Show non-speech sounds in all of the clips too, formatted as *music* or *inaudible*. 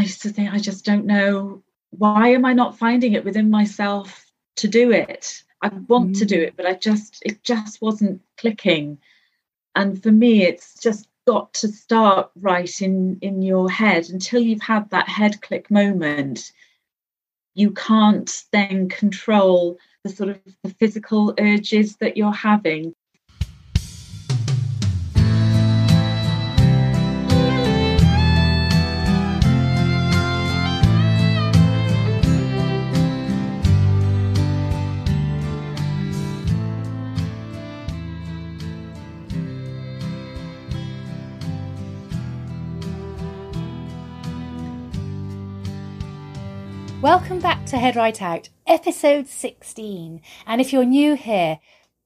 I used to think, I just don't know why am I not finding it within myself to do it? I want mm. to do mm. it, but I just, it just wasn't clicking. And for me, it's just got to start right in in your head until you've had that head click moment you can't then control the sort of the physical urges that you're having Welcome back to Head Right Out, episode 16. And if you're new here,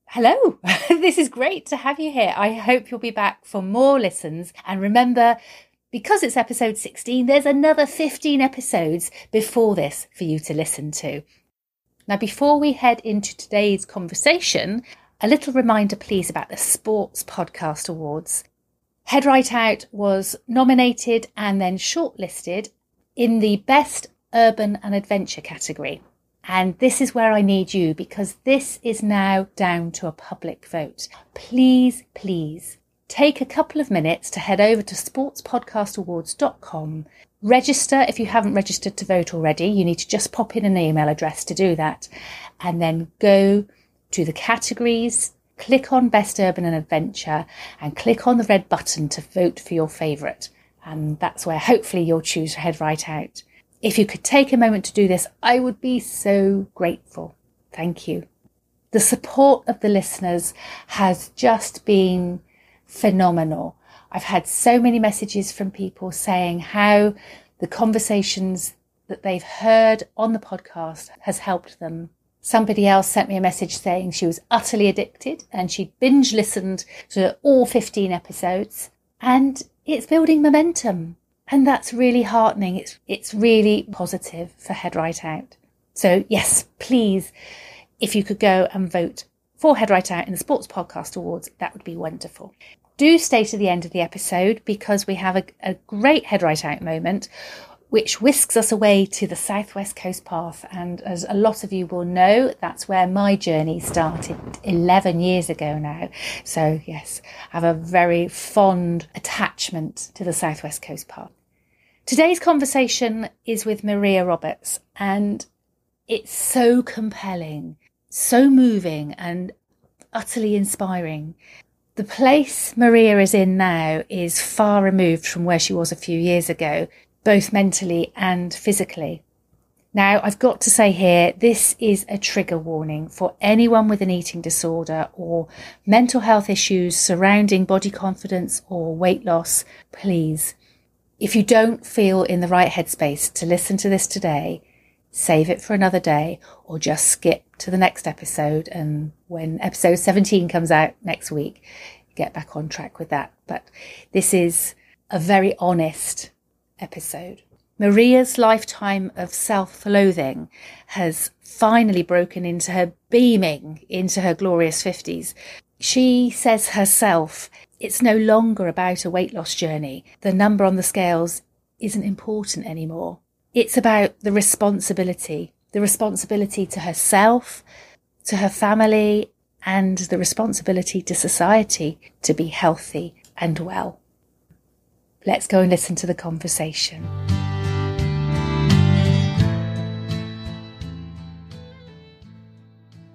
hello, *laughs* this is great to have you here. I hope you'll be back for more listens. And remember, because it's episode 16, there's another 15 episodes before this for you to listen to. Now, before we head into today's conversation, a little reminder, please, about the Sports Podcast Awards. Head Right Out was nominated and then shortlisted in the Best urban and adventure category. And this is where I need you because this is now down to a public vote. Please, please take a couple of minutes to head over to sportspodcastawards.com. Register if you haven't registered to vote already. You need to just pop in an email address to do that. And then go to the categories, click on Best Urban and Adventure, and click on the red button to vote for your favourite. And that's where hopefully you'll choose Head Right Out. If you could take a moment to do this, I would be so grateful. Thank you. The support of the listeners has just been phenomenal. I've had so many messages from people saying how the conversations that they've heard on the podcast has helped them. Somebody else sent me a message saying she was utterly addicted and she binge listened to all 15 episodes and it's building momentum. And that's really heartening. It's, it's really positive for Head Right Out. So yes, please, if you could go and vote for Head Right Out in the Sports Podcast Awards, that would be wonderful. Do stay to the end of the episode because we have a, a great Head Right Out moment which whisks us away to the Southwest Coast Path. And as a lot of you will know, that's where my journey started 11 years ago now. So, yes, I have a very fond attachment to the Southwest Coast Path. Today's conversation is with Maria Roberts, and it's so compelling, so moving, and utterly inspiring. The place Maria is in now is far removed from where she was a few years ago both mentally and physically. Now, I've got to say here, this is a trigger warning for anyone with an eating disorder or mental health issues surrounding body confidence or weight loss. Please, if you don't feel in the right headspace to listen to this today, save it for another day or just skip to the next episode. And when episode 17 comes out next week, get back on track with that. But this is a very honest episode. Maria's lifetime of self loathing has finally broken into her beaming into her glorious 50s. She says herself, it's no longer about a weight loss journey. The number on the scales isn't important anymore. It's about the responsibility, the responsibility to herself, to her family, and the responsibility to society to be healthy and well. Let's go and listen to the conversation.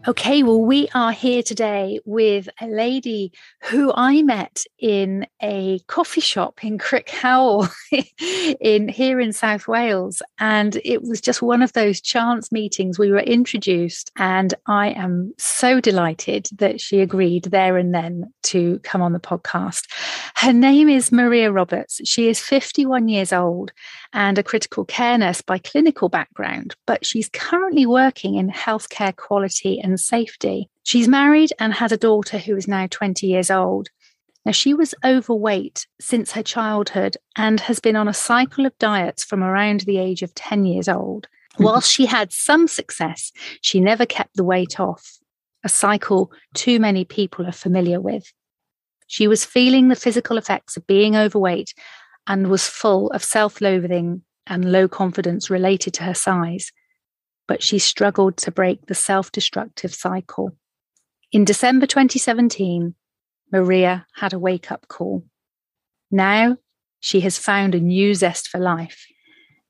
Okay, well, we are here today with a lady who I met in a coffee shop in *laughs* Crickhowell in here in South Wales. And it was just one of those chance meetings. We were introduced, and I am so delighted that she agreed there and then to come on the podcast. Her name is Maria Roberts. She is 51 years old and a critical care nurse by clinical background, but she's currently working in healthcare quality and safety. She's married and has a daughter who is now 20 years old. Now, she was overweight since her childhood and has been on a cycle of diets from around the age of 10 years old. Mm-hmm. Whilst she had some success, she never kept the weight off, a cycle too many people are familiar with. She was feeling the physical effects of being overweight and was full of self loathing and low confidence related to her size, but she struggled to break the self destructive cycle. In December 2017, Maria had a wake up call. Now she has found a new zest for life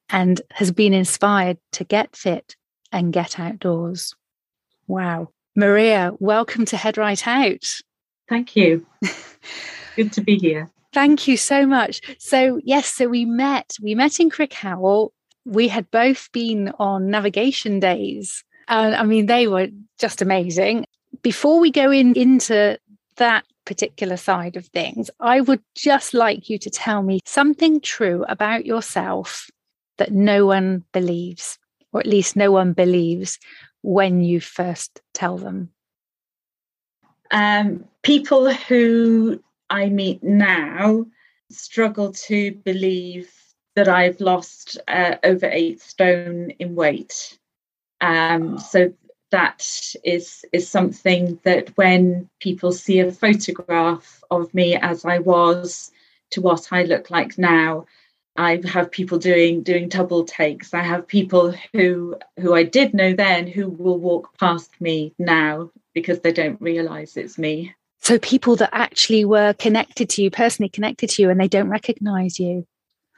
and has been inspired to get fit and get outdoors. Wow. Maria, welcome to Head Right Out. Thank you. *laughs* Good to be here. Thank you so much. So, yes, so we met, we met in Crickhowell. We had both been on navigation days. And I mean, they were just amazing. Before we go in into that particular side of things, I would just like you to tell me something true about yourself that no one believes, or at least no one believes when you first tell them. Um, people who I meet now struggle to believe that I've lost uh, over eight stone in weight. Um, so that is is something that when people see a photograph of me as I was to what I look like now, I have people doing doing double takes. I have people who who I did know then who will walk past me now because they don't realize it's me. So people that actually were connected to you, personally connected to you, and they don't recognize you.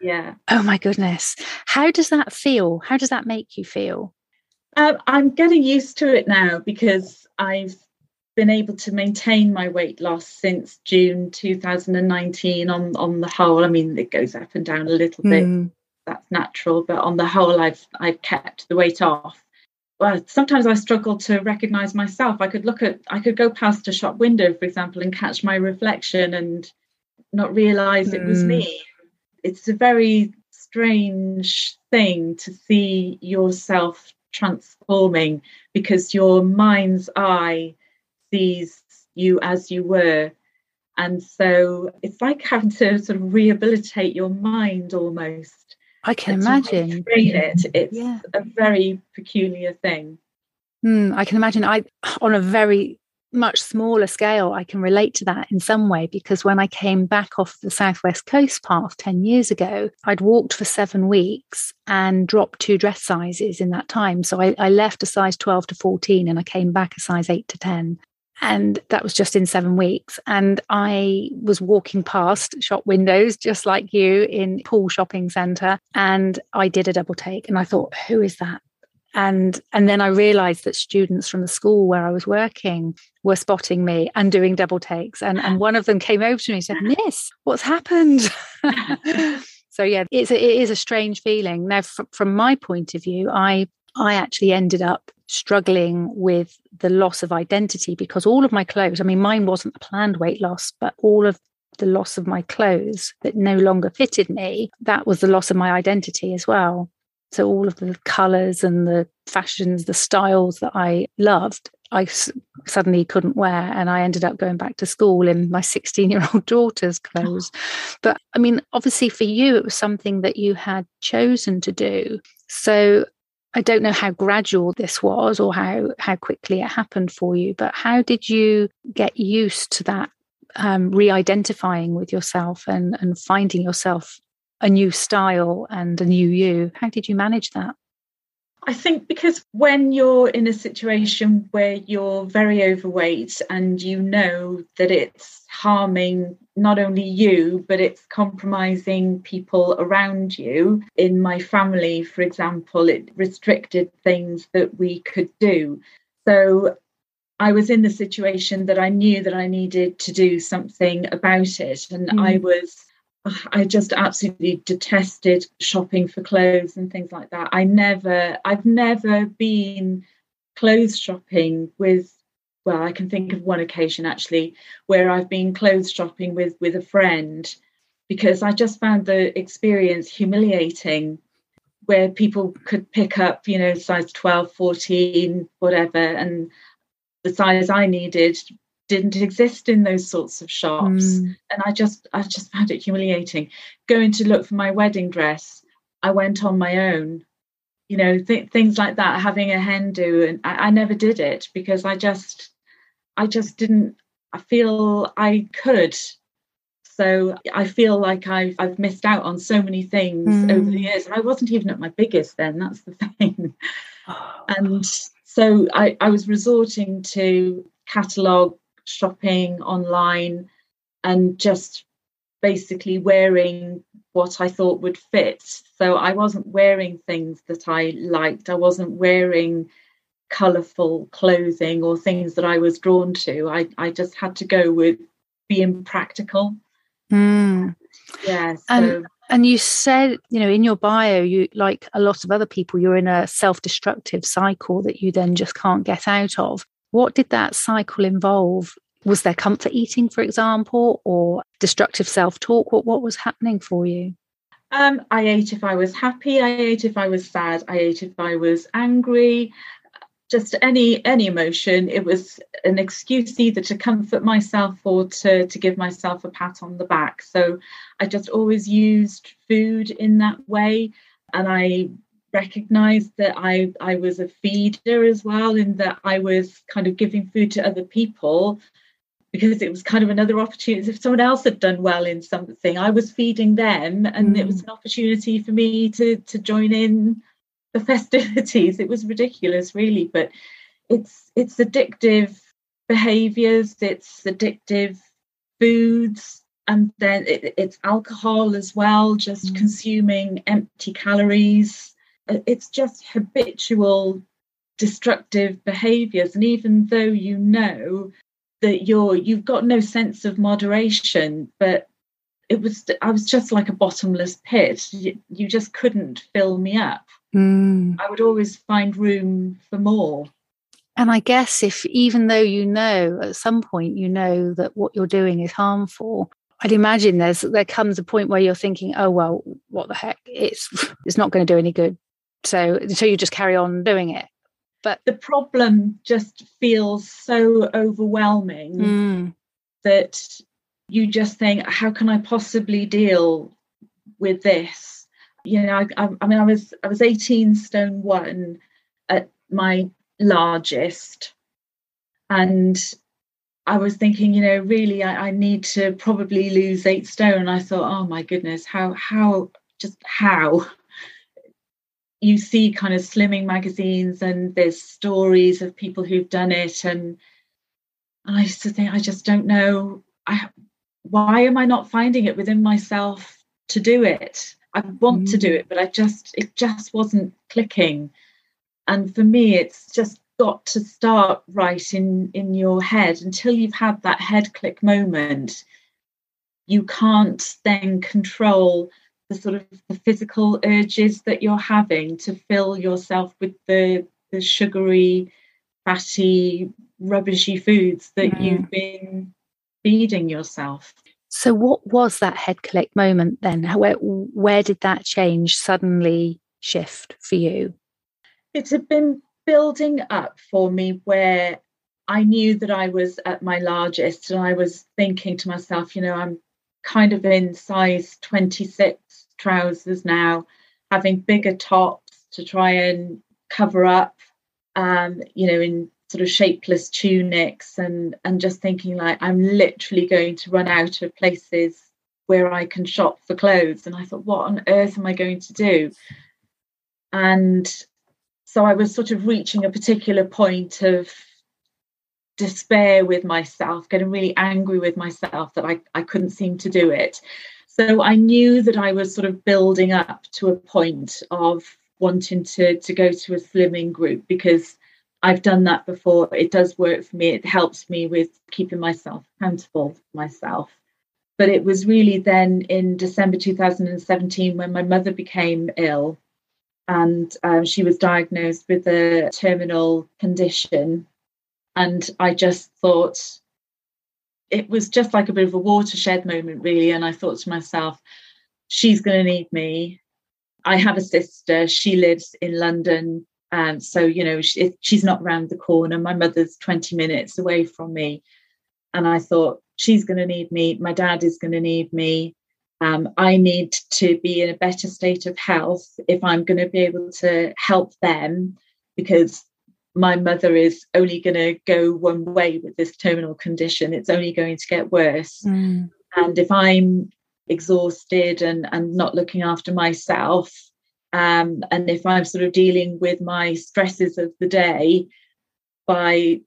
Yeah. Oh my goodness. How does that feel? How does that make you feel? Um, I'm getting used to it now because I've been able to maintain my weight loss since June 2019 on on the whole. I mean, it goes up and down a little bit. Mm. That's natural, but on the whole, I've I've kept the weight off well, sometimes I struggle to recognize myself. I could look at, I could go past a shop window, for example, and catch my reflection and not realize mm. it was me. It's a very strange thing to see yourself transforming because your mind's eye sees you as you were. And so it's like having to sort of rehabilitate your mind almost I can imagine. Train it. It's yeah. a very peculiar thing. Mm, I can imagine. I, on a very much smaller scale, I can relate to that in some way because when I came back off the Southwest Coast Path 10 years ago, I'd walked for seven weeks and dropped two dress sizes in that time. So I, I left a size 12 to 14 and I came back a size 8 to 10 and that was just in seven weeks. And I was walking past shop windows, just like you, in Poole Shopping Centre, and I did a double take, and I thought, who is that? And and then I realised that students from the school where I was working were spotting me and doing double takes, and and one of them came over to me and said, *laughs* "Miss, what's happened?" *laughs* so yeah, it's a, it is a strange feeling. Now, from, from my point of view, I I actually ended up struggling with the loss of identity because all of my clothes, I mean, mine wasn't a planned weight loss, but all of the loss of my clothes that no longer fitted me, that was the loss of my identity as well. So all of the colors and the fashions, the styles that I loved, I s- suddenly couldn't wear. And I ended up going back to school in my *laughs* 16 year old daughter's clothes. But I mean, obviously for you, it was something that you had chosen to do. So I don't know how gradual this was or how how quickly it happened for you, but how did you get used to that um, re-identifying with yourself and and finding yourself a new style and a new you? How did you manage that? I think because when you're in a situation where you're very overweight and you know that it's harming not only you, but it's compromising people around you. In my family, for example, it restricted things that we could do. So I was in the situation that I knew that I needed to do something about it. And mm. I was *sighs* I just absolutely detested shopping for clothes and things like that. I never, I've never been clothes shopping with, well, I can think of one occasion actually where I've been clothes shopping with with a friend because I just found the experience humiliating where people could pick up, you know, size 12, 14, whatever, and the size I needed didn't exist in those sorts of shops mm. and i just i just found it humiliating going to look for my wedding dress i went on my own you know th- things like that having a hen do and I, I never did it because i just i just didn't i feel i could So I feel like I've I've missed out on so many things mm. over the years. And I wasn't even at my biggest then, that's the *laughs* thing. and so I, I was resorting to catalogue shopping online and just basically wearing what I thought would fit. So I wasn't wearing things that I liked. I wasn't wearing colourful clothing or things that I was drawn to. I, I just had to go with being practical. Mm. Yeah. So. And, and you said, you know, in your bio, you like a lot of other people, you're in a self-destructive cycle that you then just can't get out of. What did that cycle involve? Was there comfort eating, for example, or destructive self-talk? What what was happening for you? Um, I ate if I was happy. I ate if I was sad. I ate if I was angry just any any emotion it was an excuse either to comfort myself or to to give myself a pat on the back so i just always used food in that way and i recognized that i i was a feeder as well in that i was kind of giving food to other people because it was kind of another opportunity if someone else had done well in something i was feeding them and mm. it was mm. an opportunity for me to to join in the *laughs* festivities. It was ridiculous, really, but it's it's addictive behaviors, it's addictive foods, and then it, it's alcohol as well, just mm. consuming empty calories. It's just habitual destructive behaviors and even though you know that you're you've got no sense of moderation but it was i was just like a bottomless pit you, you just couldn't fill me up Mm. I would always find room for more. And I guess if even though you know at some point you know that what you're doing is harmful, I'd imagine there's there comes a point where you're thinking, oh well, what the heck? It's *laughs* it's not going to do any good. So so you just carry on doing it. But the problem just feels so overwhelming mm. that you just think, how can I possibly deal with this? you know, I, I, I mean, I was I was 18 stone one at my largest, and I was thinking, you know, really, I, I, need to probably lose eight stone. And I thought, oh my goodness, how, how, just how? You see kind of slimming magazines, and there's stories of people who've done it, and, and I used to think, I just don't know, I, why am I not finding it within myself to do it? I want mm. to do mm. it, but I just it just wasn't clicking. And for me, it's just got to start right in in your head until you've had that head click moment. You can't then control the sort of the physical urges that you're having to fill yourself with the the sugary, fatty, rubbishy foods that mm. you've been feeding yourself. So, what was that head click moment then? Where, where did that change suddenly shift for you? It had been building up for me where I knew that I was at my largest, and I was thinking to myself, you know, I'm kind of in size 26 trousers now, having bigger tops to try and cover up, um, you know, in sort of shapeless tunics and and just thinking like I'm literally going to run out of places where I can shop for clothes. And I thought what on earth am I going to do? And so I was sort of reaching a particular point of despair with myself getting really angry with myself that I, I couldn't seem to do it so I knew that I was sort of building up to a point of wanting to to go to a slimming group because I've done that before. It does work for me. It helps me with keeping myself accountable myself. But it was really then in December 2017 when my mother became ill and um, she was diagnosed with a terminal condition. And I just thought it was just like a bit of a watershed moment, really. And I thought to myself, she's going to need me. I have a sister. She lives in London. Um, so, you know, she, she's not round the corner. My mother's 20 minutes away from me. And I thought, she's going to need me. My dad is going to need me. Um, I need to be in a better state of health if I'm going to be able to help them because my mother is only going to go one way with this terminal condition. It's only going to get worse. Mm. And if I'm exhausted and, and not looking after myself, um, and if I'm sort of dealing with my stresses of the day by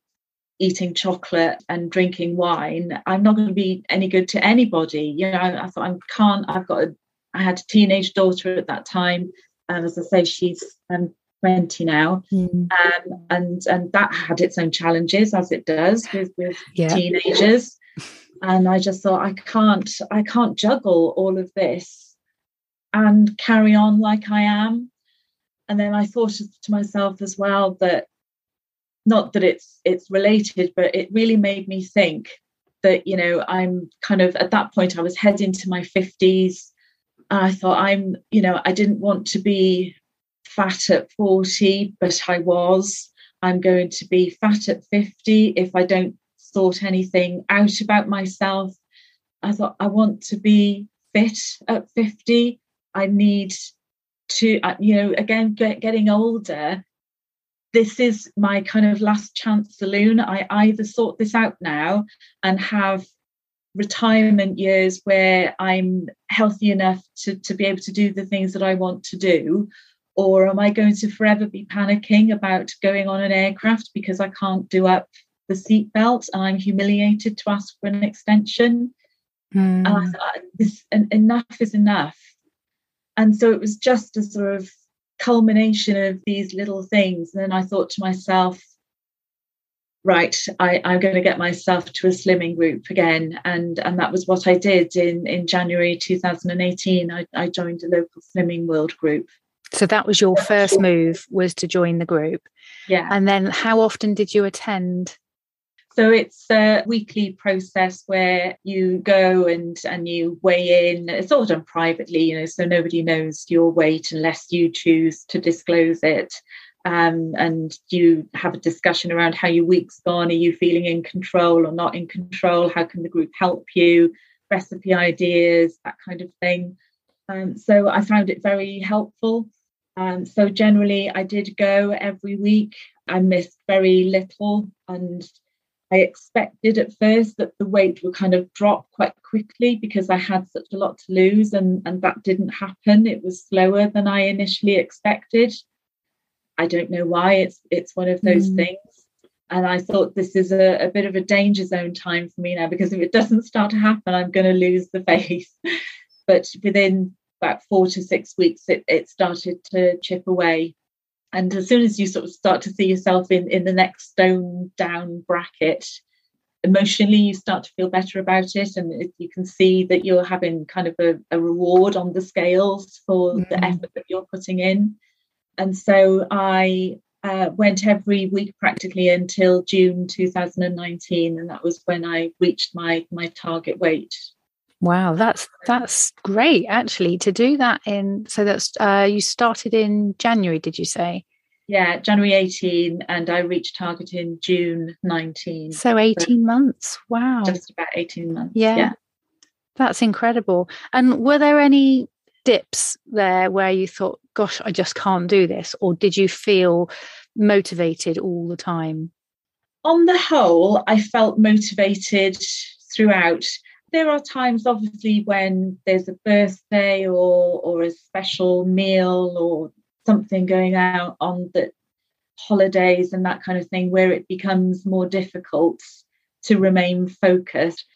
eating chocolate and drinking wine, I'm not going to be any good to anybody. You know, I, I thought I can't. I've got a. I had a teenage daughter at that time, and as I say, she's um, 20 now, mm. um, and and that had its own challenges, as it does with with yeah. teenagers. And I just thought I can't. I can't juggle all of this and carry on like I am. And then I thought to myself as well that not that it's it's related, but it really made me think that you know I'm kind of at that point I was heading to my 50s. and I thought I'm you know I didn't want to be fat at 40, but I was. I'm going to be fat at 50 if I don't sort anything out about myself. I thought I want to be fit at 50. I need to, uh, you know, again, get, getting older this is my kind of last chance saloon. I either sort this out now and have retirement years where I'm healthy enough to, to be able to do the things that I want to do, or am I going to forever be panicking about going on an aircraft because I can't do up the seatbelt and I'm humiliated to ask for an extension? Mm. And I thought, this, enough is enough. And so it was just a sort of culmination of these little things. And then I thought to myself, right, I, am going to get myself to a slimming group again. And, and that was what I did in, in January 2018. I, I joined a local slimming world group. So that was your first move was to join the group. Yeah. And then how often did you attend? So it's a weekly process where you go and and you weigh in. It's all done privately, you know, so nobody knows your weight unless you choose to disclose it. Um, and you have a discussion around how your week's gone. Are you feeling in control or not in control? How can the group help you? Recipe ideas, that kind of thing. Um, so I found it very helpful. Um, so generally, I did go every week. I missed very little, and I expected at first that the weight would kind of drop quite quickly because I had such a lot to lose, and, and that didn't happen. It was slower than I initially expected. I don't know why. It's it's one of those mm. things. And I thought this is a, a bit of a danger zone time for me now because if it doesn't start to happen, I'm going to lose the *laughs* faith. but within about four to six weeks, it, it started to chip away. And as soon as you sort of start to see yourself in in the next stone down bracket emotionally you start to feel better about it. And it, you can see that you're having kind of a, a reward on the scales for mm. the effort that you're putting in. And so i uh, went every week practically until june 2019 and that was when i reached my my target weight Wow, that's that's great actually to do that in so that's uh you started in January did you say? Yeah, January 18 and I reached target in June 19. So 18 so months. Wow. Just about 18 months. Yeah. yeah. That's incredible. And were there any dips there where you thought gosh, I just can't do this or did you feel motivated all the time? On the whole, I felt motivated throughout there are times obviously when there's a birthday or or a special meal or something going out on the holidays and that kind of thing where it becomes more difficult to remain focused.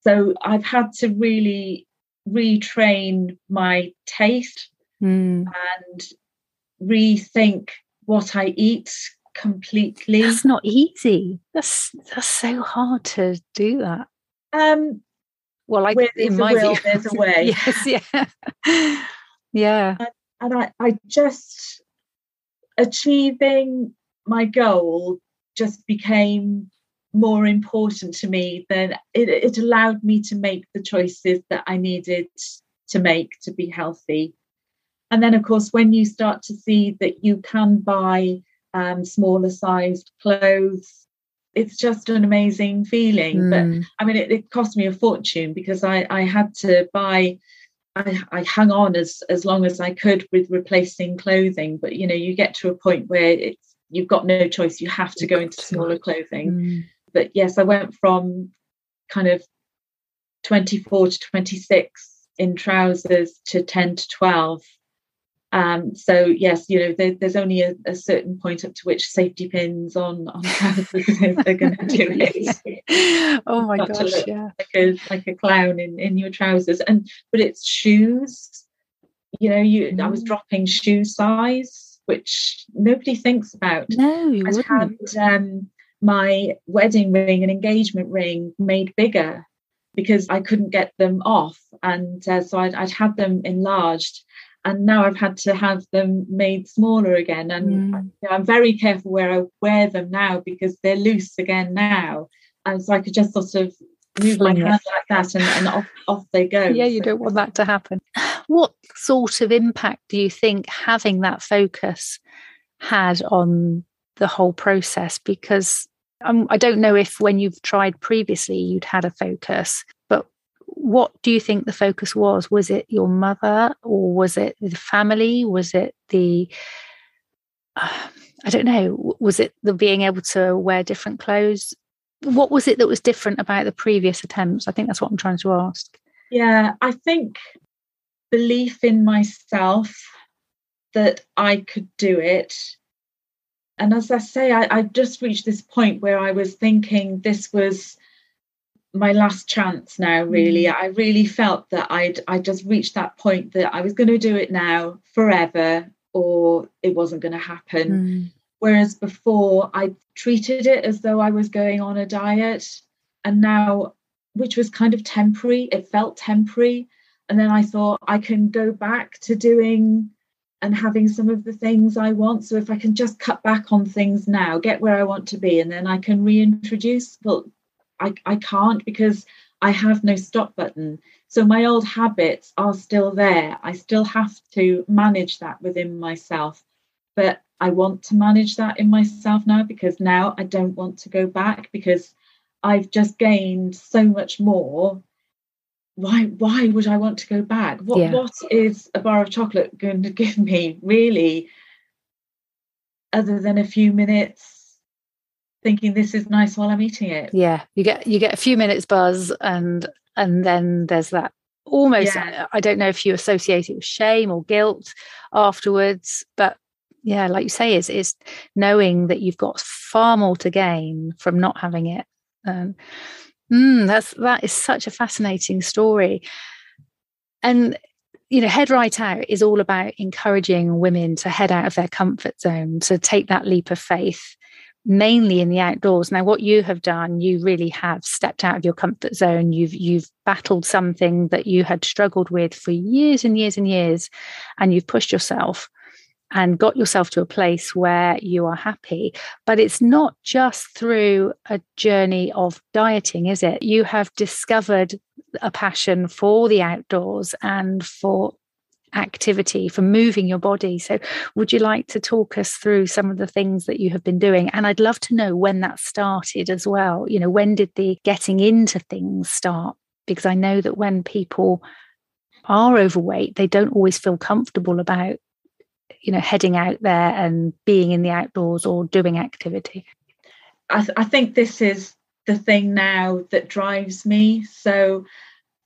So i've had to really retrain my taste mm. and rethink what i eat completely. That's not easy. That's that's so hard to do that. Um well, i like in my will, view, there's a way. *laughs* yes, yeah, yeah. And, and I, I just achieving my goal just became more important to me than it, it allowed me to make the choices that I needed to make to be healthy. And then, of course, when you start to see that you can buy um, smaller sized clothes it's just an amazing feeling. Mm. But. I mean, it, it, cost me a fortune because I, I had to buy. I, I hung on as as long as I could with replacing clothing, but you know, you get to a point where it's you've got no choice. You have to go into smaller clothing. Mm. But yes, I went from kind of 24 to 26 in trousers to 10 to 12 um, so yes, you know, there, there's only a, a, certain point up to which safety pins on on trousers *laughs* they're going *laughs* to do it. oh my gosh, yeah, like a like a clown in in your trousers, and but it's shoes. You know, you mm. I was mm. dropping shoe size, which nobody thinks about. No, you I wouldn't. Had, um, my wedding ring and engagement ring made bigger because I couldn't get them off, and uh, so I'd, I'd had them enlarged and now I've had to have them made smaller again. And mm. you know, I'm very careful where I wear them now because they're loose again now. And so I could just sort of move my hand like that and, and off, off they go. Yeah, you don't want that to happen. What sort of impact do you think having that focus had on the whole process? Because um, I don't know if when you've tried previously you'd had a focus, what do you think the focus was? Was it your mother or was it the family? Was it the, uh, *sighs* I don't know, was it the being able to wear different clothes? What was it that was different about the previous attempts? I think that's what I'm trying to ask. Yeah, I think belief in myself that I could do it. And as I say, I, I just reached this point where I was thinking this was my last chance now really mm. i really felt that i'd i just reached that point that i was going to do it now forever or it wasn't going to happen mm. whereas before i treated it as though i was going on a diet and now which was kind of temporary it felt temporary and then i thought i can go back to doing and having some of the things I want. So if I can just cut back on things now, get where I want to be, and then I can reintroduce. Well, I, I can't because I have no stop button. So my old habits are still there. I still have to manage that within myself. But I want to manage that in myself now because now I don't want to go back because I've just gained so much more. Why why would I want to go back? What yeah. what is a bar of chocolate going *laughs* to give me really other than a few minutes thinking this is nice while I'm eating it. Yeah, you get you get a few minutes buzz, and and then there's that almost. Yeah. I don't know if you associate it with shame or guilt afterwards, but yeah, like you say, is is knowing that you've got far more to gain from not having it. Um, mm, that's that is such a fascinating story, and you know, head right out is all about encouraging women to head out of their comfort zone, to take that leap of faith mainly in the outdoors. Now what you have done you really have stepped out of your comfort zone. You've you've battled something that you had struggled with for years and years and years and you've pushed yourself and got yourself to a place where you are happy. But it's not just through a journey of dieting is it? You have discovered a passion for the outdoors and for activity, for moving your body. So, would you like to talk us through some of the things that you have been doing? And I'd love to know when that started as well. You know, when did the getting into things start? Because I know that when people are overweight, they don't always feel comfortable about, you know, heading out there and being in the outdoors or doing activity. I, th- I think this is the thing now that drives me. So,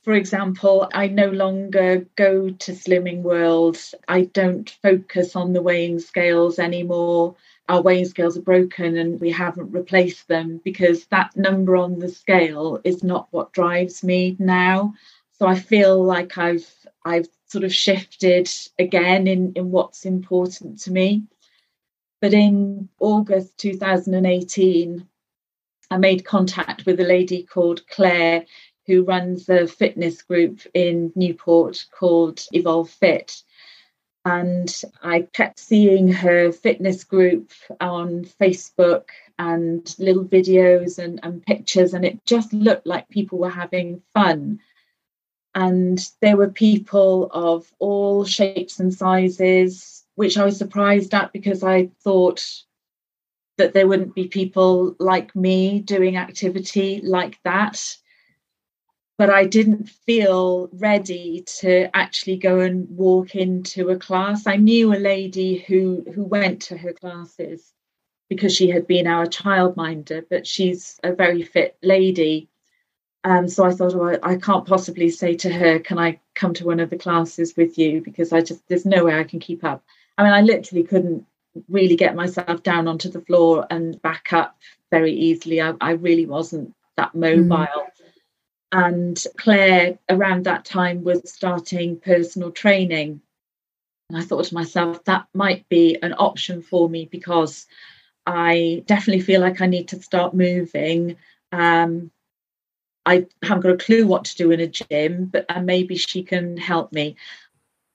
for example, I no longer go to Slimming World. I don't focus on the weighing scales anymore. Our weighing scales are broken and we haven't replaced them because that number on the scale is not what drives me now. So I feel like I've I've sort of shifted again in, in what's important to me. But in August 2018, I made contact with a lady called Claire who runs a fitness group in Newport called Evolve Fit. And I kept seeing her fitness group on Facebook and little videos and, and pictures, and it just looked like people were having fun. And there were people of all shapes and sizes, which I was surprised at because I thought that there wouldn't be people like me doing activity like that but I didn't feel ready to actually go and walk into a class. I knew a lady who who went to her classes because she had been our childminder, but she's a very fit lady. Um, so I thought, well, I can't possibly say to her, "Can I come to one of the classes with you?" Because I just there's no way I can keep up. I mean, I literally couldn't really get myself down onto the floor and back up very easily. I, I really wasn't that mobile. Mm. And Claire, around that time, was starting personal training. And I thought to myself, that might be an option for me because I definitely feel like I need to start moving. Um, I haven't got a clue what to do in a gym, but uh, maybe she can help me.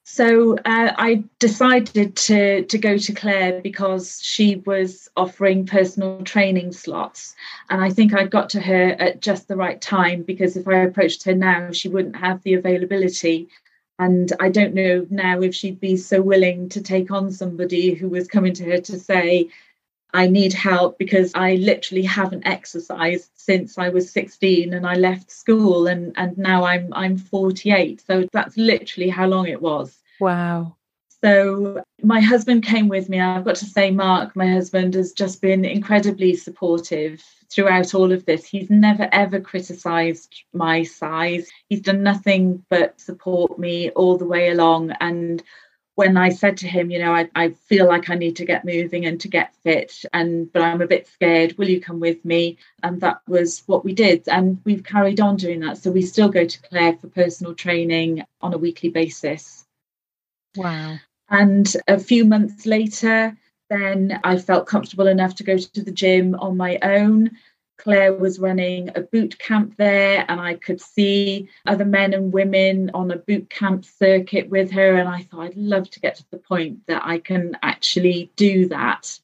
So uh, I decided to to go to Claire because she was offering personal training slots, and I think I got to her at just the right time because if I approached her now, she wouldn't have the availability. And I don't know now if she'd be so willing to take on somebody who was coming to her to say, I need help because I literally haven't exercised since I was 16 and I left school and, and now I'm I'm 48. So that's literally how long it was. Wow. So my husband came with me. I've got to say, Mark, my husband, has just been incredibly supportive throughout all of this. He's never ever criticized my size. He's done nothing but support me all the way along. And when I said to him, you know, I, I feel like I need to get moving and to get fit, and but I'm a bit scared. Will you come with me? And that was what we did, and we've carried on doing that. So we still go to Claire for personal training on a weekly basis. Wow! And a few months later, then I felt comfortable enough to go to the gym on my own. Claire was running a boot camp there, and I could see other men and women on a boot camp circuit with her. And I thought, I'd love to get to the point that I can actually do that.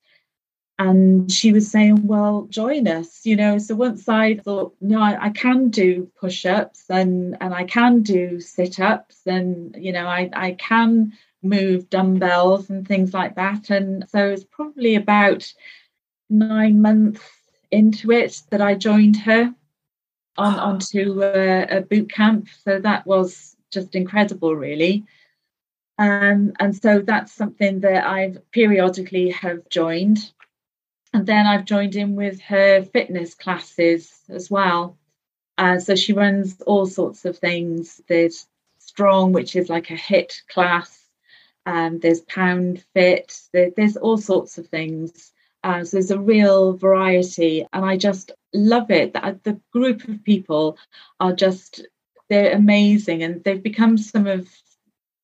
And she was saying, Well, join us, you know. So once I thought, No, I, I can do push ups and, and I can do sit ups, and, you know, I, I can move dumbbells and things like that. And so it was probably about nine months into it that I joined her on onto a, a boot camp. So that was just incredible, really. Um, and so that's something that I've periodically have joined. And then I've joined in with her fitness classes as well. Uh, so she runs all sorts of things. There's Strong, which is like a HIIT class. Um, there's Pound Fit. There, there's all sorts of things. Uh, so there's a real variety, and I just love it. That the group of people are just they're amazing, and they've become some of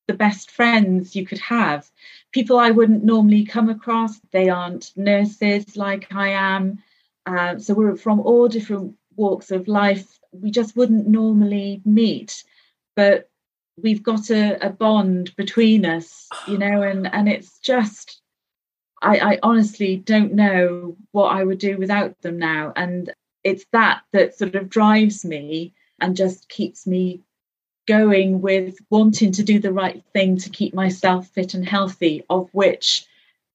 the best friends you could have. People I wouldn't normally come across. They aren't nurses like I am. Uh, so we're from all different walks of life. We just wouldn't normally meet, but we've got a, a bond between us, you *sighs* know, and and it's just I, I honestly don't know what I would do without them now. And it's that that sort of drives me and just keeps me going with wanting to do the right thing to keep myself fit and healthy, of which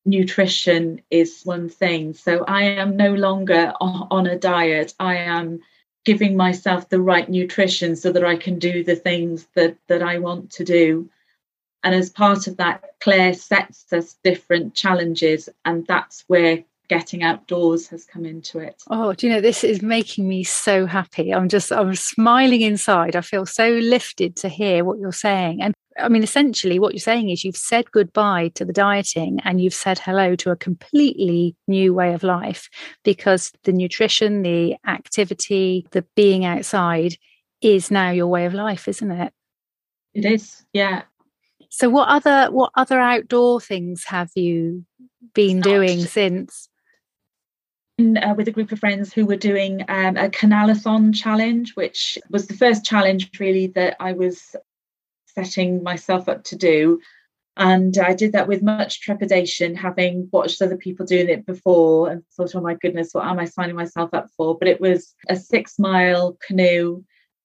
nutrition is one thing. So I am no longer on a diet. I am giving myself the right nutrition so that I can do the things that that I want to do. And as part of that, Claire sets us different challenges, and that's where getting outdoors has come into it. Oh, do you know, this is making me so happy. I'm just, I'm smiling inside. I feel so lifted to hear what you're saying. And I mean, essentially, what you're saying is you've said goodbye to the dieting and you've said hello to a completely new way of life because the nutrition, the activity, the being outside is now your way of life, isn't it? It is, yeah. So what other what other outdoor things have you been doing since? Uh, with a group of friends who were doing um, a canalathon challenge, which was the first challenge really that I was setting myself up to do. And I did that with much trepidation, having watched other people doing it before and thought, oh my goodness, what am I signing myself up for? But it was a six mile canoe.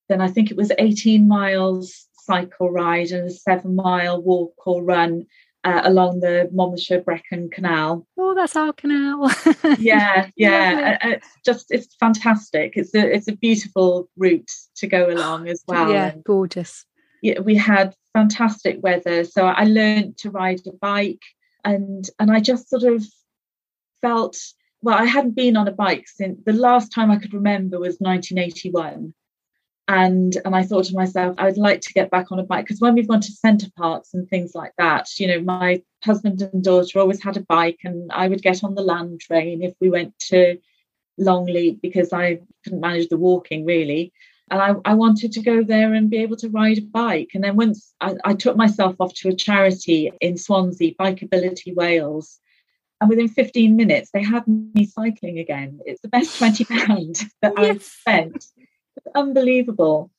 Then I think it was 18 miles cycle ride and a seven mile walk or run uh, along the Monmouthshire Brecon Canal. Oh, that's our canal. *laughs* yeah, yeah. it's just it's fantastic. It's a it's a beautiful route to go *gasps* along as well. Yeah, and, gorgeous. Yeah, we had fantastic weather, so I learned to ride a bike, and and I just sort of felt well. I hadn't been on a bike since the last time I could remember was 1981. And and I thought to myself, I'd like to get back on a bike because when we've gone to Center Parcs and things like that, you know, my husband and daughter always had a bike, and I would get on the land train if we went to Longleat because I couldn't manage the walking really. And I, I wanted to go there and be able to ride a bike. And then once I, I took myself off to a charity in Swansea, Bikeability Wales, and within 15 minutes they had me cycling again it's the best 20 pound *laughs* that yes. i've spent unbelievable.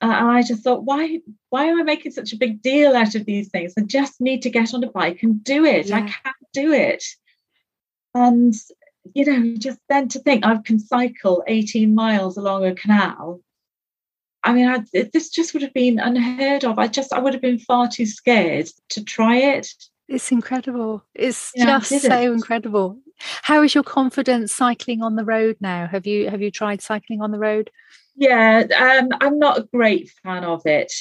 Uh, and I just thought, why, why am I making such a big deal out of these things? I just need to get on a bike and do it. Yeah. I can't do it. And you know, just then to think I can cycle 18 miles along a canal. I mean, I, this just would have been unheard of. I just, I would have been far too scared to try it. It's incredible. It's yeah, just so incredible. How is your confidence cycling on the road now? Have you have you tried cycling on the road? Yeah, um, I'm not a great fan of it,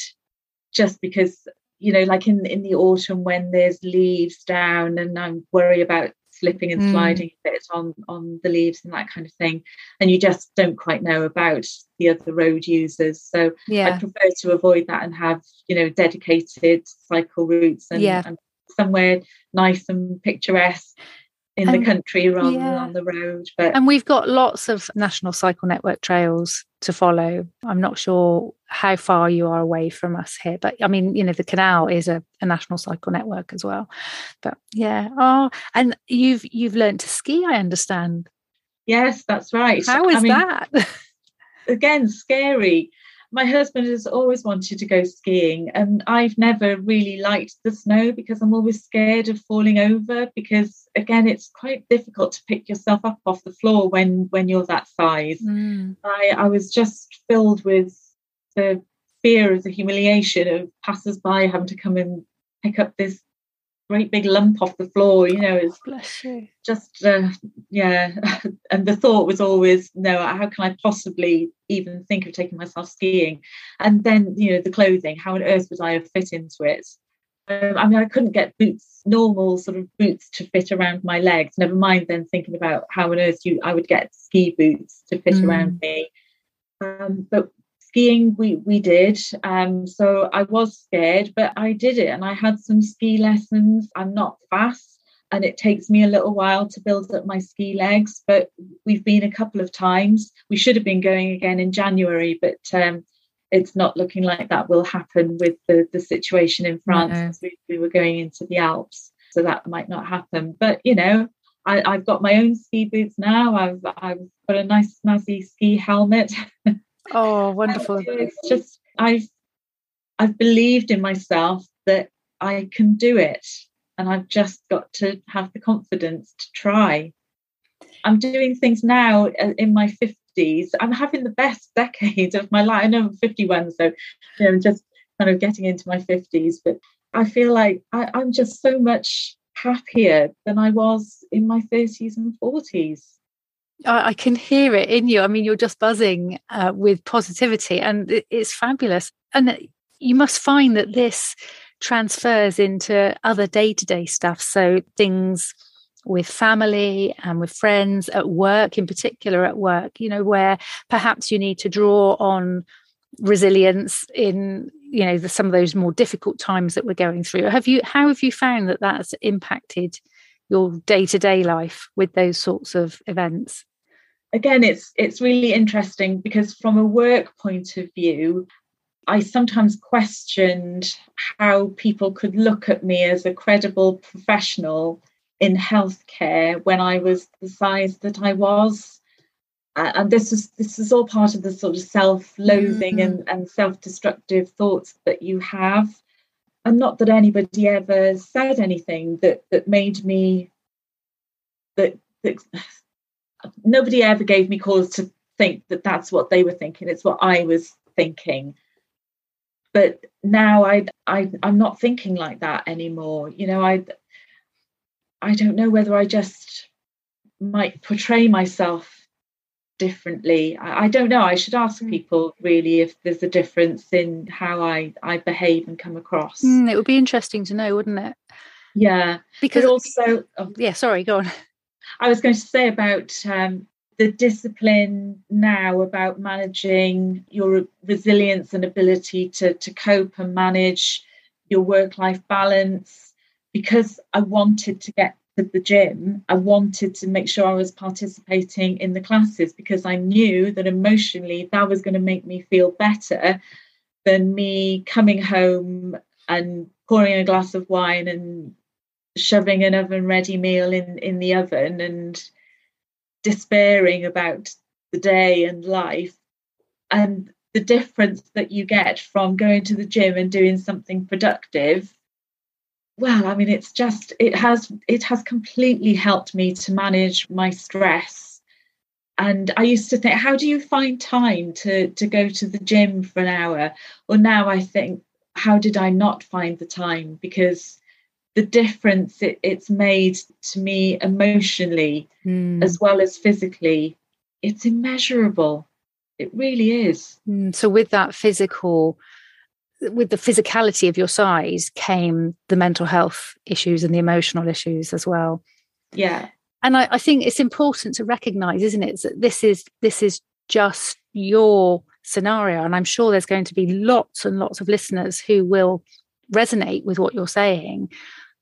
just because you know, like in in the autumn when there's leaves down, and I'm worried about slipping and mm. sliding mm. a bit on on the leaves and that kind of thing, and you just don't quite know about the other road users. So yeah. I prefer to avoid that and have you know dedicated cycle routes and, yeah. and somewhere nice and picturesque in and, the country rather yeah. than on the road. But and we've got lots of National Cycle Network trails to follow. I'm not sure how far you are away from us here, but I mean, you know, the canal is a, a National Cycle Network as well. But yeah, oh, and you've you've learned to ski, I understand. Yes, that's right. How is I mean, that? *laughs* again, scary my husband has always wanted to go skiing and I've never really liked the snow because I'm always scared of falling over because again it's quite difficult to pick yourself up off the floor when when you're that size. Mm. I, I was just filled with the fear of the humiliation of passers-by having to come and pick up this great big lump off the floor you know it's just uh, yeah *laughs* and the thought was always no how can i possibly even think of taking myself skiing? And then you know the clothing how on earth would i have fit into it? Um, i mean i couldn't get boots normal sort of boots to fit around my legs never mind then thinking about how on earth you i would get ski boots to fit mm. around me. Um, but skiing we we did um, so i was scared but i did it and i had some ski lessons i'm not fast and it takes me a little while to build up my ski legs but we've been a couple of times we should have been going again in january but um, it's not looking like that will happen with the, the situation in france we, we were going into the alps so that might not happen but you know I, have got my own ski boots now. I've I've got a nice snazzy ski helmet. *laughs* Oh, *laughs* wonderful. It's just I've I've believed in myself that I can do it. And I've just got to have the confidence to try. I'm doing things now uh, in my 50s. I'm having the best *laughs* decade of my life. I know I'm 51, so you know, I'm just kind of getting into my 50s, but I feel like I, I'm just so much happier than I was in my 30s and 40s. I can hear it in you. I mean, you're just buzzing uh, with positivity, and it's fabulous. And you must find that this transfers into other day to day stuff. So things with family and with friends at work, in particular at work, you know, where perhaps you need to draw on resilience in you know the, some of those more difficult times that we're going through have you how have you found that that's impacted your day-to-day life with those sorts of events again it's it's really interesting because from a work point of view I sometimes questioned how people could look at me as a credible professional in healthcare when I was the size that I was. Uh, and this is this is all part of the sort of self-loathing mm-hmm. and, and self-destructive thoughts that you have. And not that anybody ever said anything that that made me that, that *sighs* nobody ever gave me cause to think that that's what they were thinking. It's what I was thinking. But now I, I I'm not thinking like that anymore. You know, I I don't know whether I just might portray myself differently. I, I, don't know. I should ask hmm. people really if there's a difference in how I, I behave and come across. Mm, it would be interesting to know, wouldn't it? Yeah. Because but also, oh, yeah, sorry, go on. I was going to say about um, the discipline now about managing your resilience and ability to, to cope and manage your work life balance because I wanted to get to the gym, I wanted to make sure I was participating in the classes because I knew that emotionally that was going to make me feel better than me coming home and pouring a glass of wine and shoving an oven ready meal in, in the oven and despairing about the day and life. And the difference that you get from going to the gym and doing something productive well i mean it's just it has it has completely helped me to manage my stress and i used to think how do you find time to to go to the gym for an hour well now i think how did i not find the time because the difference it, it's made to me emotionally mm. as well as physically it's immeasurable it really is mm. so with that physical with the physicality of your size came the mental health issues and the emotional issues as well. Yeah. And I, I think it's important to recognize isn't it that this is this is just your scenario. And i'm sure there's going to be lots and lots of listeners who will resonate with what you're saying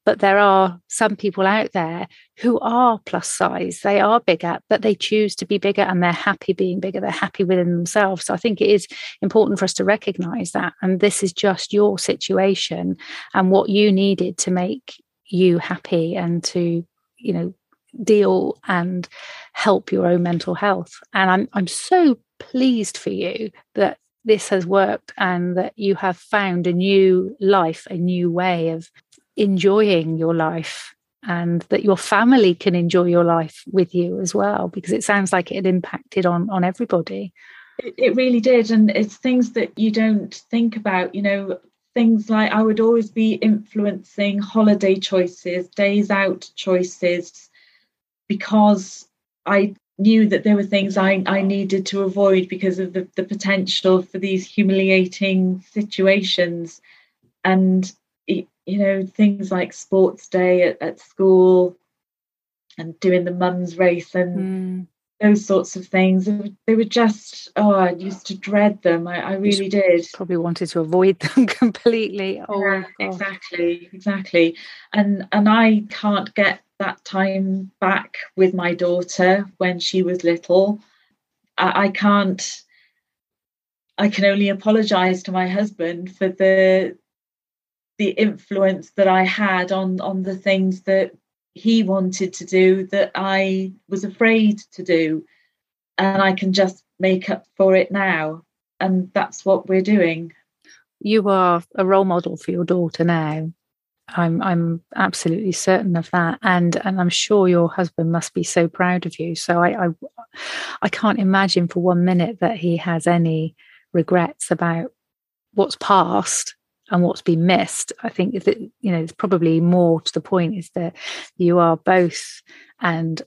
but there are some people out there who are plus size. They are bigger but they choose to be bigger and they're happy being bigger. They're happy within themselves. So i think it is important for us to recognize that. And this is just your situation and what you needed to make you happy and to you know deal and help your own mental health. And i'm i'm so pleased for you that this has worked and that you have found a new life a new way of enjoying your life and that your family can enjoy your life with you as well because it sounds like it impacted on on everybody. It, it really did. And it's things that you don't think about you know things like i would always be influencing holiday choices days out choices because i knew that there were things I, I needed to avoid because of the, the potential for these humiliating situations. And you know things like sports day at, at school and doing the mums race and mm. those sorts of things. They were just oh i used to dread them. I, I really did. probably wanted to avoid *laughs* them completely. Oh yeah, exactly exactly. And and i can't get that time back with my daughter when she was little. I, I can't I can only apologize to my husband for the the influence that I had on on the things that he wanted to do that I was afraid to do. And I can just make up for it now. And that's what we're doing. You are a role model for your daughter now. I'm I'm absolutely certain of that. And and I'm sure your husband must be so proud of you. So I I, I can't imagine for one minute that he has any regrets about what's past and what's been missed i think that you know it's probably more to the point is that you are both and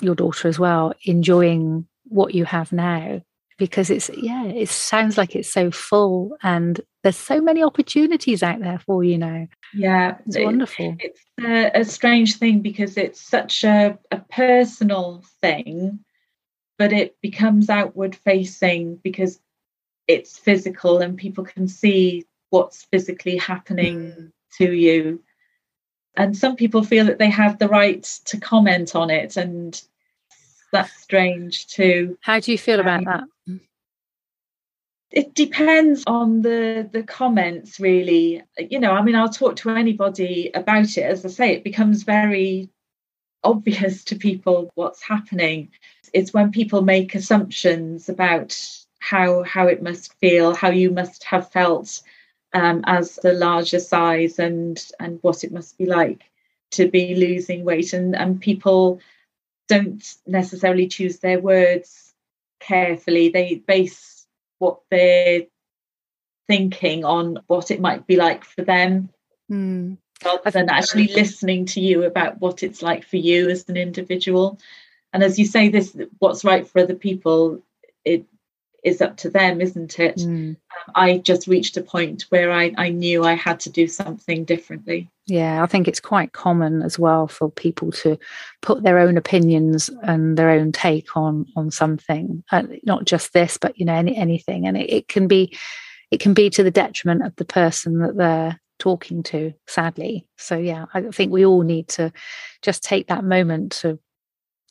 your daughter as well enjoying what you have now. Because it's yeah it sounds like it's so full and there's so many opportunities out there for you now. Yeah it's it, wonderful. it's a, a, strange thing because it's such a, a personal thing but it becomes outward facing because it's physical and people can see what's physically happening mm. to you. And some people feel that they have the right to comment on it, and that's strange too. How do you feel about um, that? It depends on the the comments, really. You know, I mean, I'll talk to anybody about it. As I say, it becomes very obvious to people what's happening. It's when people make assumptions about how how it must feel, how you must have felt um, as the larger size and and what it must be like to be losing weight. And and people don't necessarily choose their words carefully. They base what they're thinking on what it might be like for them mm. rather than actually listening to you about what it's like for you as an individual. And as you say this what's right for other people it is up to them, isn't it? Mm. Um, I just reached a point where I, I knew I had to do something differently. Yeah, I think it's quite common as well for people to put their own opinions and their own take on on something, uh, not just this, but you know, any, anything, and it, it can be it can be to the detriment of the person that they're talking to. Sadly, so yeah, I think we all need to just take that moment to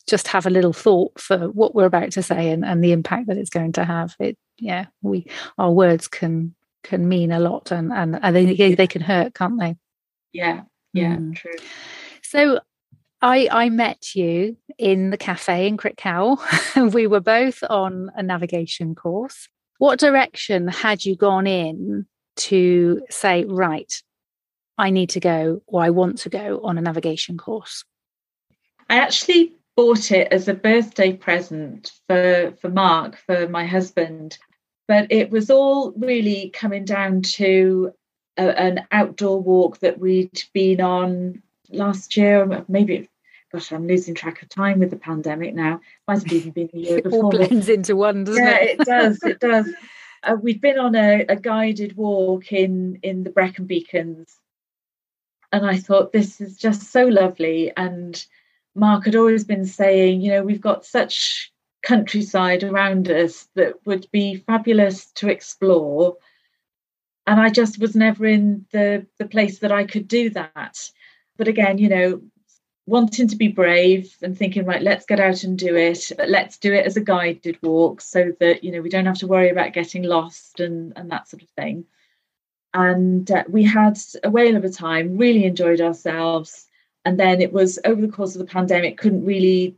just have a little thought for what we're about to say and, and the impact that it's going to have. It yeah, we our words can can mean a lot and and, and they they can hurt, can't they? Yeah, yeah, mm. true. So I I met you in the cafe in Crickhowell. *laughs* we were both on a navigation course. What direction had you gone in to say, right, I need to go or I want to go on a navigation course? I actually bought it as a birthday present for for Mark, for my husband. But it was all really coming down to a, an outdoor walk that we'd been on last year, maybe. Gosh, I'm losing track of time with the pandemic now. Might have even been the year before. *laughs* It all blends into one, doesn't yeah, it? it does. It does. *laughs* Uh, we'd been on a, a guided walk in in the Brecon Beacons, and I thought this is just so lovely and Mark had always been saying, you know, we've got such countryside around us that would be fabulous to explore. And I just was never in the, the place that I could do that. But again, you know, wanting to be brave and thinking, right, let's get out and do it. Let's do it as a guided walk so that, you know, we don't have to worry about getting lost and, and that sort of thing. And uh, we had a whale of a time, really enjoyed ourselves and then it was over the course of the pandemic couldn't really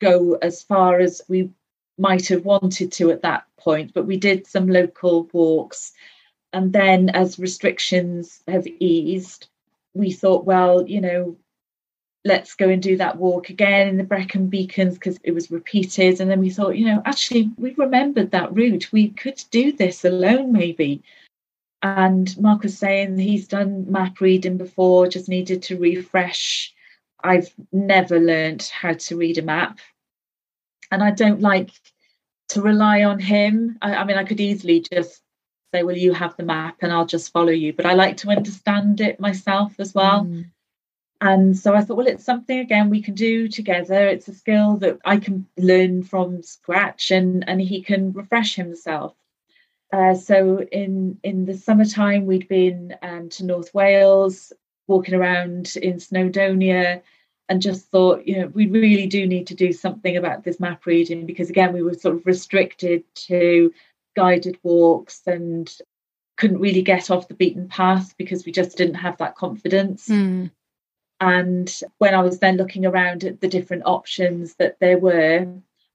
go as far as we might have wanted to at that point but we did some local walks and then as restrictions have eased we thought well you know let's go and do that walk again in the Brecon Beacons because it was repeated. And then we thought, you know, actually, we remembered that route. We could do this alone, maybe. And Mark was saying he's done map reading before, just needed to refresh. I've never learned how to read a map. And I don't like to rely on him. I, I mean, I could easily just say, well, you have the map and I'll just follow you. But I like to understand it myself as well. Mm. And so I thought, well, it's something again we can do together. It's a skill that I can learn from scratch and, and he can refresh himself. Uh, so in in the summertime, we'd been um, to North Wales, walking around in Snowdonia, and just thought, you know, we really do need to do something about this map reading because again, we were sort of restricted to guided walks and couldn't really get off the beaten path because we just didn't have that confidence. Mm. And when I was then looking around at the different options that there were,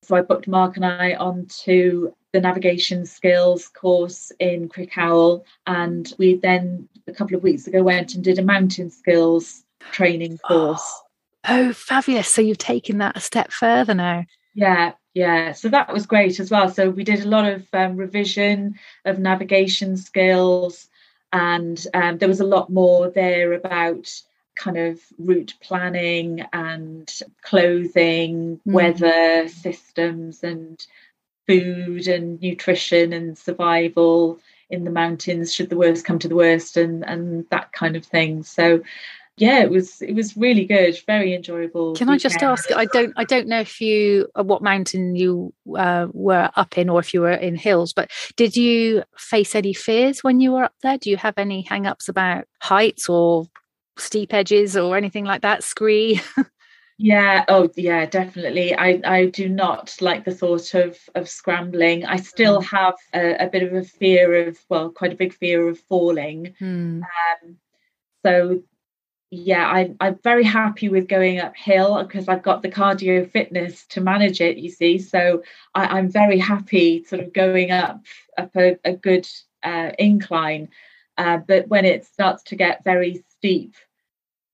so I booked Mark and I onto the navigation skills course in Crickhowell, and we then a couple of weeks ago went and did a mountain skills training *gasps* course. Oh, oh, fabulous! So you've taken that a step further now. Yeah, yeah. So that was great as well. So we did a lot of um, revision of navigation skills, and um, there was a lot more there about kind of route planning and clothing, mm. weather systems, and food and nutrition and survival in the mountains should the worst come to the worst and and that kind of thing. So yeah it was it was really good very enjoyable can i just ask i don't i don't know if you uh, what mountain you uh, were up in or if you were in hills but did you face any fears when you were up there? Do you have any hang-ups about heights or steep edges or anything like that scree Yeah, oh yeah, definitely. I, I do not like the thought of of scrambling. I still mm. have a, a bit of a fear of well, quite a big fear of falling. Mm. Um, so yeah, I, I'm very happy with going uphill because I've got the cardio fitness to manage it. You see, so I, am very happy sort of going up up a, a good uh, incline. Uh, but when it starts to get very steep,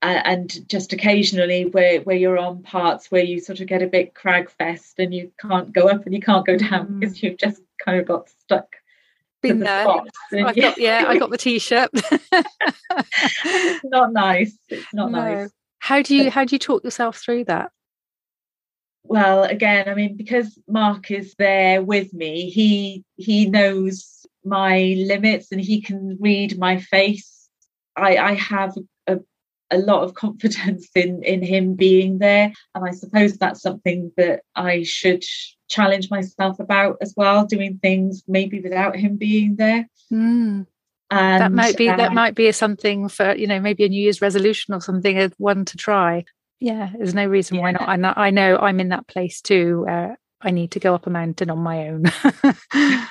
and just occasionally where where you're on parts where you sort of get a bit crag fast and you can't go up and you can't go down mm. because you've just kind of got stuck been the there. I got, yeah. i got the t-shirt. It's *laughs* *laughs* not nice. It's not no. nice. How do you how do you talk yourself through that? Well, again, I mean, because Mark is there with me, he he knows my limits and he can read my face. I, I have a, a lot of *laughs* confidence in in him being there, and I suppose that's something that I should challenge myself about as well. Doing things maybe without him being there. Mm. And, that might be uh, that might be something for you know maybe a New Year's resolution or something, one to try yeah there's no reason yeah. why not I know, I know i'm in that place too where i need to go up a mountain on my own *laughs*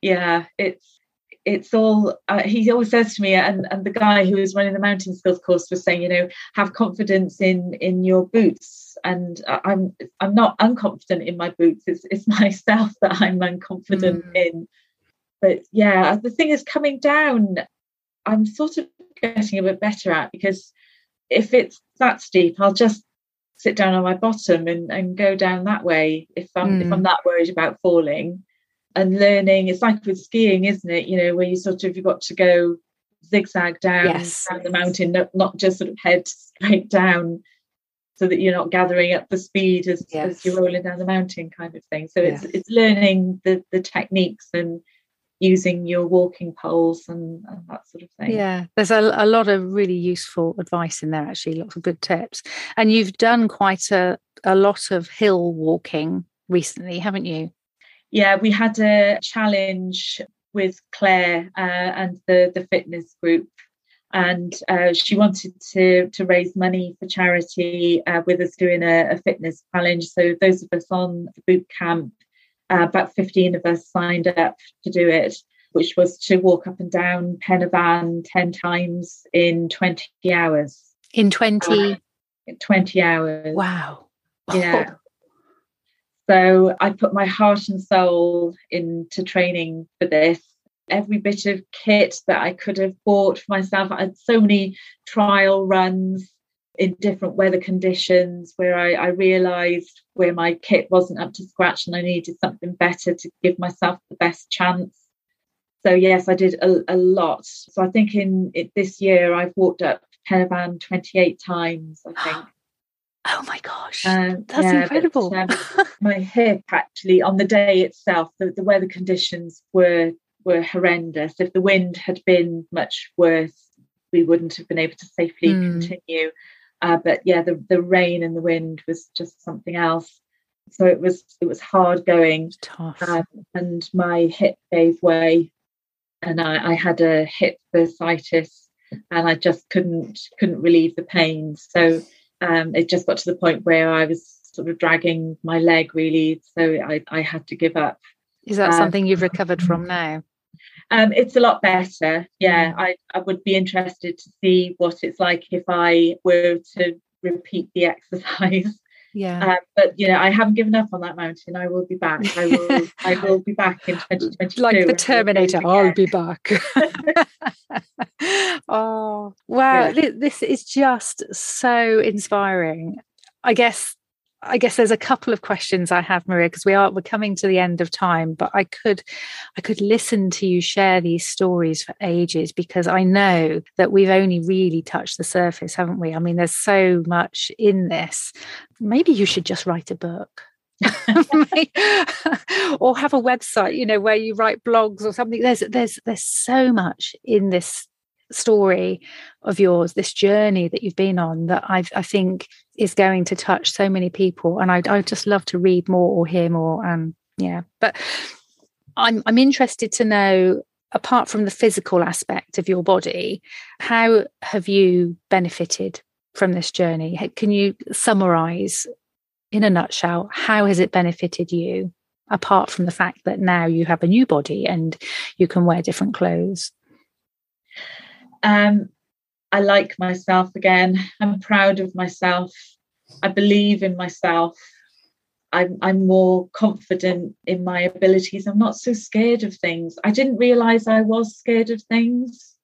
yeah it's it's all uh, he always says to me and and the guy who was running the mountain skills course was saying you know have confidence in in your boots and i'm i'm not unconfident in my boots it's it's *laughs* myself that i'm unconfident mm. in but yeah the thing is coming down i'm sort of getting a bit better at because if it's that steep, I'll just sit down on my bottom and, and go down that way if I'm mm. if I'm hmm. that worried about falling. And learning, it's like with skiing, isn't it? You know, where you sort of you've got to go zigzag down, yes. down the mountain, not, not just sort of head straight down so that you're not gathering up the speed as, yes. as you're rolling down the mountain kind of thing. So yes. it's it's learning the the techniques and using your walking poles and, and, that sort of thing. Yeah, there's a, a lot of really useful advice in there, actually, lots of good tips. And you've done quite a, a lot of hill walking recently, haven't you? Yeah, we had a challenge with Claire uh, and the, the fitness group. And uh, she wanted to to raise money for charity uh, with us doing a, a fitness challenge. So those of us on the boot camp uh, about 15 of us signed up to do it, which was to walk up and down Pen y 10 times in 20 hours. In 20? Uh, 20 hours. Wow. Yeah. *laughs* So I put my heart and soul into training for this. Every bit of kit that I could have bought for myself. I had so many trial runs in different weather conditions where I, I, realized where my kit wasn't up to scratch and I needed something better to give myself the best chance. So yes, I did a, a lot. So I think in it, this year I've walked up Pen y Fan 28 times, I *gasps* think. Oh my gosh, um, that's yeah, incredible. But, um, *laughs* my hip actually on the day itself, the, the weather conditions were were horrendous. If the wind had been much worse, we wouldn't have been able to safely mm. continue. Uh, but yeah, the, the rain and the wind was just something else. So it was it was hard going, tough, um, and my hip gave way, and I, I had a hip bursitis, and I just couldn't couldn't relieve the pain. So um, it just got to the point where I was sort of dragging my leg really, so I, I had to give up. Is that um, something you've *laughs* recovered from now? Um, it's a lot better. Yeah, mm. I, I would be interested to see what it's like if I were to repeat the *laughs* exercise. Yeah. Um, but you know, I haven't given up on that mountain. I will be back. I will I *laughs* will be back in 2022. Like the Terminator, I'll be back. *laughs* oh wow. Yeah. This is just so inspiring. I guess I guess there's a couple of questions I have, Maria, because we are we're coming to the end of time. But I could I could listen to you share these stories for ages because I know that we've only really touched the surface, haven't we? I mean, there's so much in this. Maybe you should just write a book. *laughs* or have a website, you know, where you write blogs or something. There's there's there's so much in this story of yours, this journey that you've been on that i I think is going to touch so many people. And I I just love to read more or hear more. And yeah, but I'm I'm interested to know apart from the physical aspect of your body, how have you benefited from this journey? Can you summarize in a nutshell how has it benefited you apart from the fact that now you have a new body and you can wear different clothes? Um, I like myself again. I'm proud of myself. I believe in myself. I'm, I'm more confident in my abilities. I'm not so scared of things. I didn't realize I was scared of things,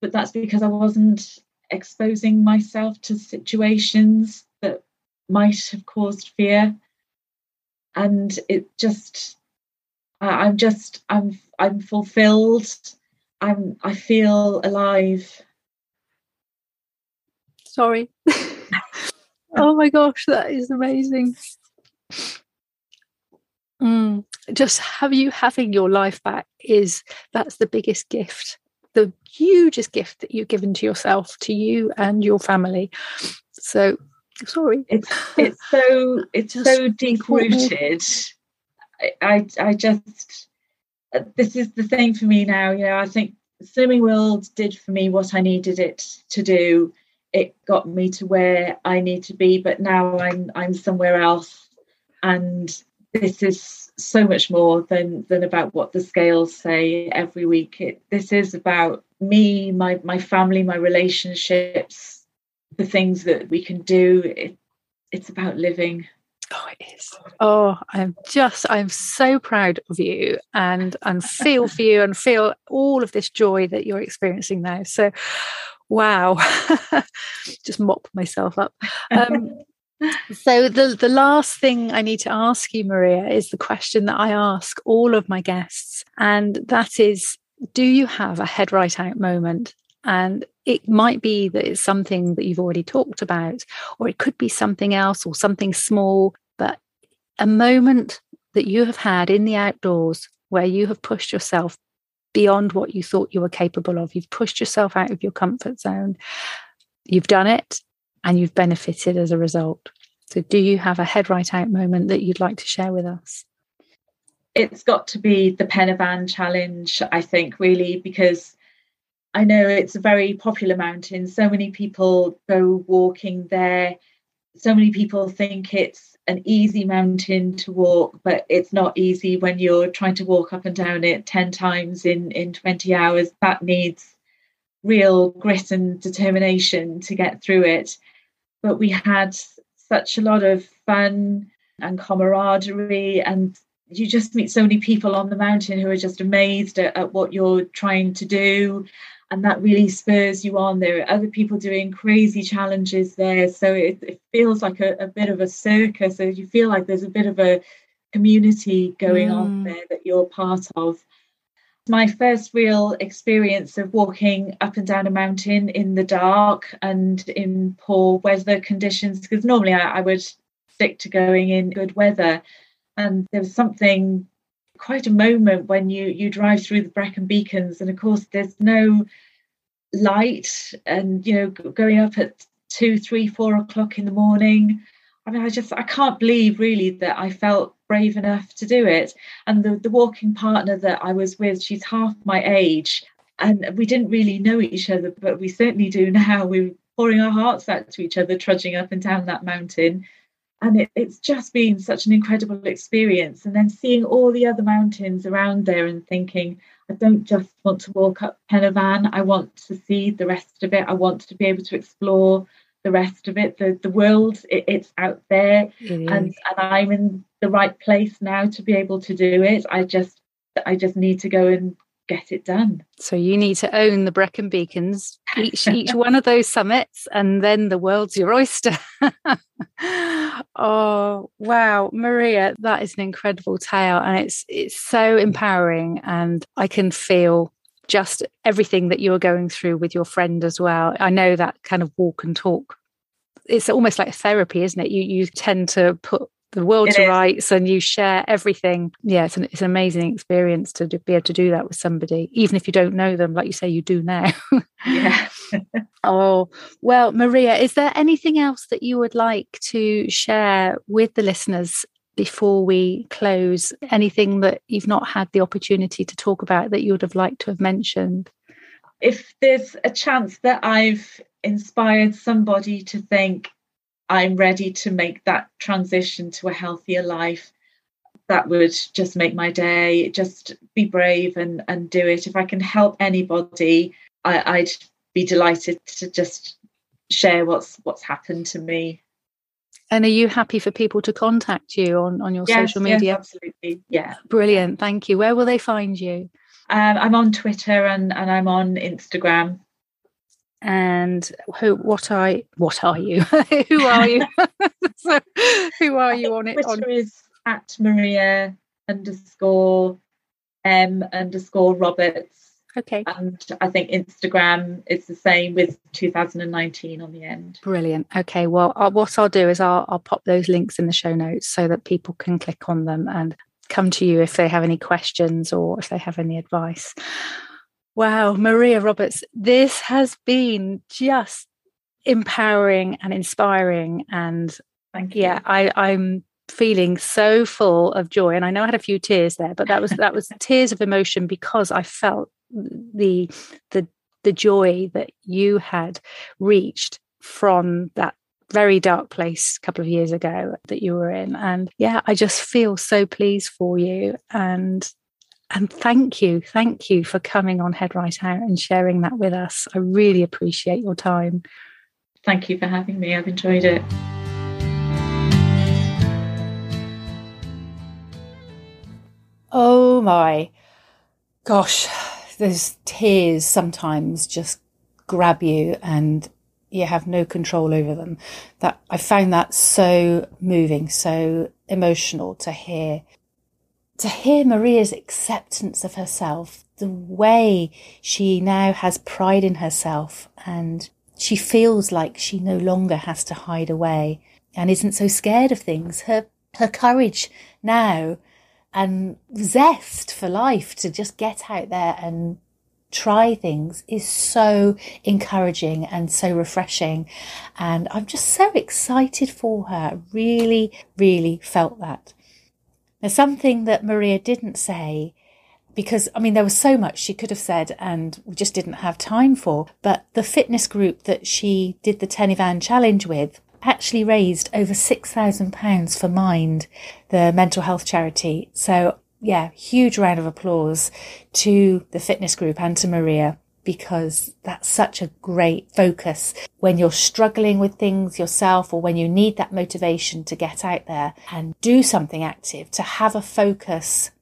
but that's because I wasn't exposing myself to situations that might have caused fear. And it just, I'm just, I'm, I'm fulfilled I'm I feel alive. Sorry. *laughs* oh my gosh, that is amazing. Mm, just have you having your life back is that's the biggest gift, the hugest gift that you've given to yourself, to you and your family. So sorry, it's *laughs* it's so it's so deep rooted. I, I I just Uh, this is the thing for me now. You know, I think Slimming World did for me what I needed it to do. It got me to where I need to be, but now I'm I'm somewhere else, and this is so much more than than about what the scales say every week. It, this is about me, my my family, my relationships, the things that we can do. It, it's about living. Oh, it is. Oh, I'm just, I'm so proud of you and and feel for you and feel all of this joy that you're experiencing now. So, wow, *laughs* just mop myself up. Um, *laughs* so the the last thing I need to ask you, Maria, is the question that I ask all of my guests, and that is, do you have a head right out moment? And it might be that it's something that you've already talked about, or it could be something else or something small, but a moment that you have had in the outdoors where you have pushed yourself beyond what you thought you were capable of. You've pushed yourself out of your comfort zone. You've done it and you've benefited as a result. So, do you have a head right out moment that you'd like to share with us? It's got to be the Pen y Fan challenge, I think, really, because I know it's a very popular mountain. So many people go walking there. So many people think it's an easy mountain to walk, but it's not easy when you're trying to walk up and down it 10 times in, in 20 hours. That needs real grit and determination to get through it but we had such a lot of fun and camaraderie and you just meet so many people on the mountain who are just amazed at, at, what you're trying to do and that really spurs you on. There are other people doing crazy challenges there. So it, it feels like a, a, bit of a circus. So you feel like there's a bit of a community going mm. on there that you're part of. My first real experience of walking up and down a mountain in the dark and in poor weather conditions because normally I, I, would stick to going in good weather. And there was something quite a moment when you you drive through the Brecon Beacons and of course there's no light and you know going up at two three four o'clock in the morning I mean I just I can't believe really that I felt brave enough to do it. And the, the walking partner that I was with, she's half my age. And we didn't really know each other, but we certainly do *laughs* now. We were pouring our hearts out to each other, trudging up and down that mountain. And it, it's just been such an incredible experience. And then seeing all the other mountains around there and thinking, I don't just want to walk up Pen y Fan, I want to see the rest of it. I want to be able to explore the rest of it. The the world it, it's out there, and and I'm in the right place now to be able to do it. I just I just need to go and get it done. So you need to own the Brecon Beacons, each each one of those summits, and then the world's your oyster. *laughs* oh wow, Maria, that is an incredible tale, and it's it's so empowering, and I can feel just everything that you're going through with your friend as well. I know that kind of walk and talk. It's almost like therapy, isn't it? You you tend to put the world it to is. rights and you share everything. Yeah, it's an, it's an amazing experience to be able to do that with somebody, even if you don't know them, like you say, you do now. *laughs* yeah. oh, well, Maria, is there anything else that you would like to share with the listeners before we close? Anything that you've not had the opportunity to talk about that you would have liked to have mentioned? If there's a chance that I've inspired somebody to think, I'm ready to make that transition to a healthier life, that would just make my day. Just be brave and, and do it. If I can help anybody, I, I'd be delighted to just share what's what's happened to me and are you happy for people to contact you on, on your yes, social media? Yes, absolutely. Yeah. Brilliant. Thank you. Where will they find you? Um, I'm on Twitter and, and I'm on Instagram. And who? What are what are you? *laughs* who are you? *laughs* so, who are you on it? Twitter on? is at Maria underscore M underscore Roberts. Okay. And I think Instagram is the same with 2019 on the end. Brilliant. Okay. Well, I'll, what I'll do is I'll, I'll pop those links in the show notes so that people can click on them and come to you if they have any questions or if they have any advice. Wow, Maria Roberts, this has been just empowering and inspiring. And yeah, I, I'm feeling so full of joy. And I know I had a few tears there, but that was that was *laughs* tears of emotion because I felt the the the joy that you had reached from that very dark place a couple of years ago that you were in and yeah i just feel so pleased for you and and thank you thank you for coming on head right out and sharing that with us i really appreciate your time thank you for having me i've enjoyed it oh my gosh those tears sometimes just grab you and you have no control over them. That I found that so moving, so emotional to hear. To hear Maria's acceptance of herself, the way she now has pride in herself and she feels like she no longer has to hide away and isn't so scared of things. Her her courage now and zest for life to just get out there and try things is so encouraging and so refreshing. And I'm just so excited for her. Really, really felt that. Now, something that Maria didn't say, because I mean, there was so much she could have said and we just didn't have time for, but the fitness group that she did the Pen y Fan challenge with actually raised over £6,000 for Mind, the mental health charity. So yeah, huge round of applause to the fitness group and to Maria because that's such a great focus when you're struggling with things yourself or when you need that motivation to get out there and do something active, to have a focus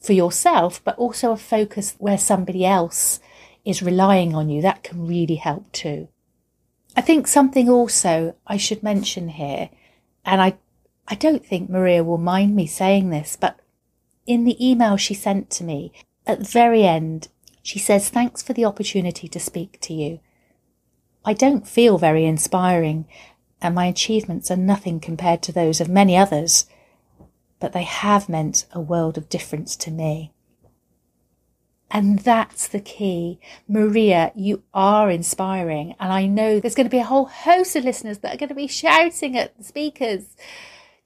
for yourself, but also a focus where somebody else is relying on you. That can really help too. I think something also I should mention here, and I, I don't think Maria will mind me saying this, but in the email she sent to me, at the very end, she says, Thanks for the opportunity to speak to you. I don't feel very inspiring, and my achievements are nothing compared to those of many others, but they have meant a world of difference to me. And that's the key. Maria, you are inspiring. And I know there's going to be a whole host of listeners that are going to be shouting at the speakers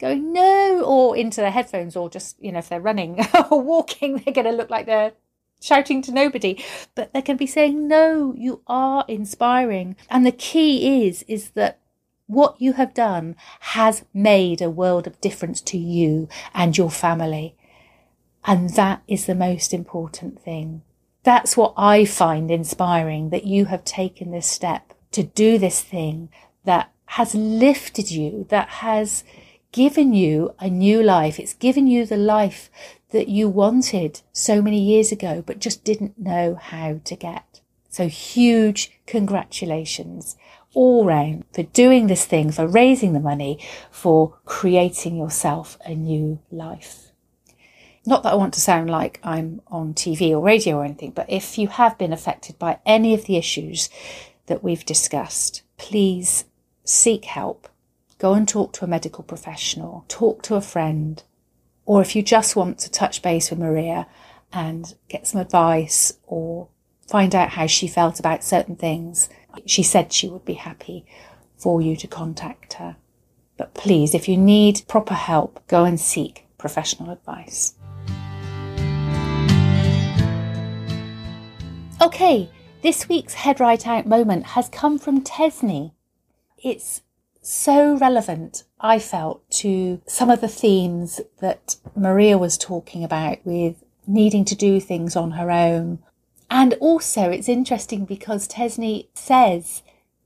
going no or into their headphones or just you know if they're running *laughs* or walking they're going to look like they're shouting to nobody but they can be saying no you are inspiring. And the key is is that what you have done has made a world of difference to you and your family. And that is the most important thing. That's what i find inspiring that you have taken this step to do this thing that has lifted you that has given you a new life. It's given you the life that you wanted so many years ago, but just didn't know how to get. So huge congratulations all round for doing this thing, for raising the money, for creating yourself a new life. Not that I want to sound like I'm on TV or radio or anything, but if you have been affected by any of the issues that we've discussed, please seek help go and talk to a medical professional, talk to a friend, or if you just want to touch base with Maria and get some advice or find out how she felt about certain things, she said she would be happy for you to contact her. But please, if you need proper help, go and seek professional advice. Okay, this week's Head Right Out moment has come from Tesney. It's so relevant, I felt, to some of the themes that Maria was talking about with needing to do things on her own. And also, it's interesting because Tesney says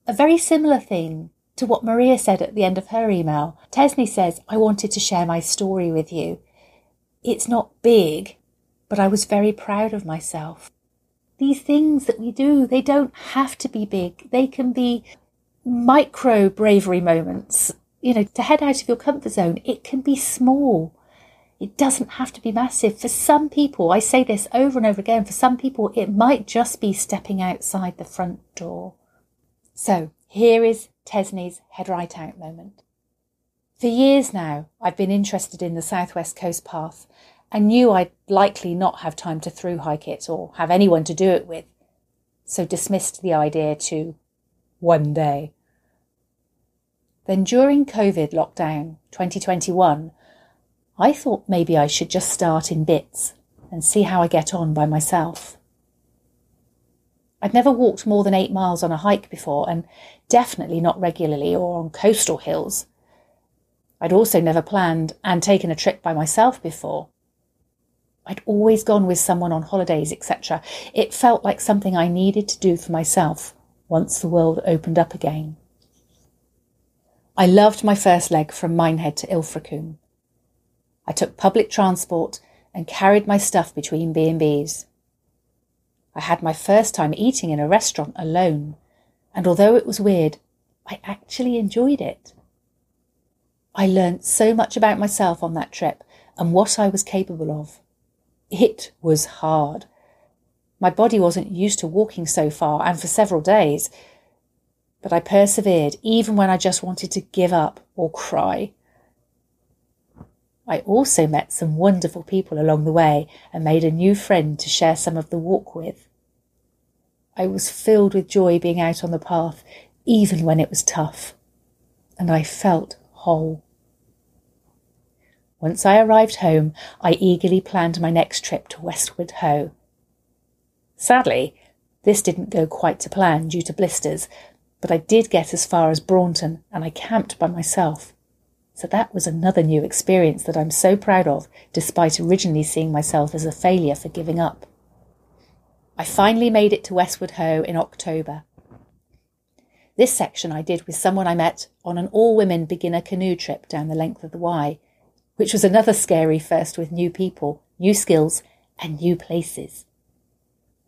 a very similar thing to what Maria said at the end of her email. Tesney says, I wanted to share my story with you. It's not big, but I was very proud of myself. These things that we do, they don't have to be big. They can be micro bravery moments. You know, to head out of your comfort zone, it can be small. It doesn't have to be massive. For some people, I say this over and over again, for some people, it might just be stepping outside the front door. So here is Tesney's head right out moment. For years now, I've been interested in the Southwest Coast Path and knew I'd likely not have time to through hike it or have anyone to do it with, so dismissed the idea to one day. Then during COVID lockdown 2021, I thought maybe I should just start in bits and see how I get on by myself. I'd never walked more than eight miles on a hike before, and definitely not regularly or on coastal hills. I'd also never planned and taken a trip by myself before. I'd always gone with someone on holidays, etc. It felt like something I needed to do for myself once the world opened up again. I loved my first leg from Minehead to Ilfracombe. I took public transport and carried my stuff between B&Bs. I had my first time eating in a restaurant alone, and although it was weird, I actually enjoyed it. I learnt so much about myself on that trip and what I was capable of. It was hard. My body wasn't used to walking so far and for several days, but I persevered even when I just wanted to give up or cry. I also met some wonderful people along the way and made a new friend to share some of the walk with. I was filled with joy being out on the path, even when it was tough, and I felt whole. Once I arrived home, I eagerly planned my next trip to Westward Ho. Sadly, this didn't go quite to plan due to blisters, but I did get as far as Braunton and I camped by myself. So that was another new experience that I'm so proud of, despite originally seeing myself as a failure for giving up. I finally made it to Westward Ho in October. This section I did with someone I met on an all women beginner canoe trip down the length of the Wye, which was another scary first with new people, new skills, and new places.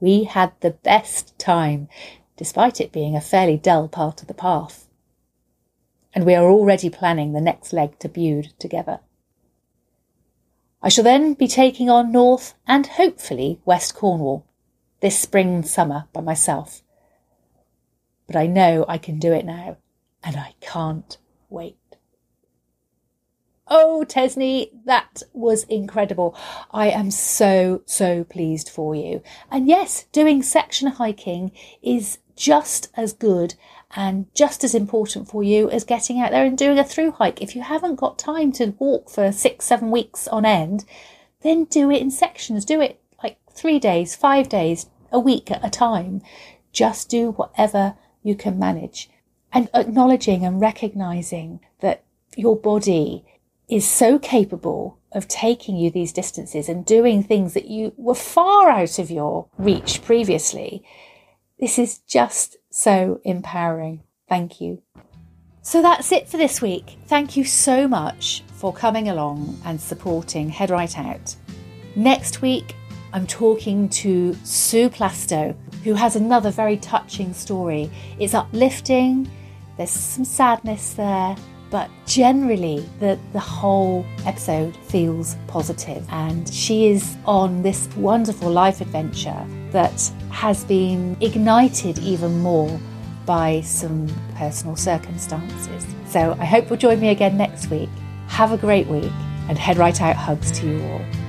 We had the best time, despite it being a fairly dull part of the path and we are already planning the next leg to Bude together. I shall then be taking on North and hopefully West Cornwall this spring and summer by myself. But I know I can do it now, and I can't wait. Oh, Tesney, that was incredible. I am so, so pleased for you. And yes, doing section hiking is just as good and just as important for you as getting out there and doing a through hike. If you haven't got time to walk for six, seven weeks on end, then do it in sections. Do it like three days, five days, a week at a time. Just do whatever you can manage. And acknowledging and recognizing that your body is so capable of taking you these distances and doing things that you were far out of your reach previously. This is just so empowering. Thank you. So that's it for this week. Thank you so much for coming along and supporting Head Right Out. Next week, I'm talking to Sue Plasto, who has another very touching story. It's uplifting, there's some sadness there, but generally the, the whole episode feels positive and she is on this wonderful life adventure that has been ignited even more by some personal circumstances. So I hope you'll join me again next week. Have a great week and head right out hugs to you all.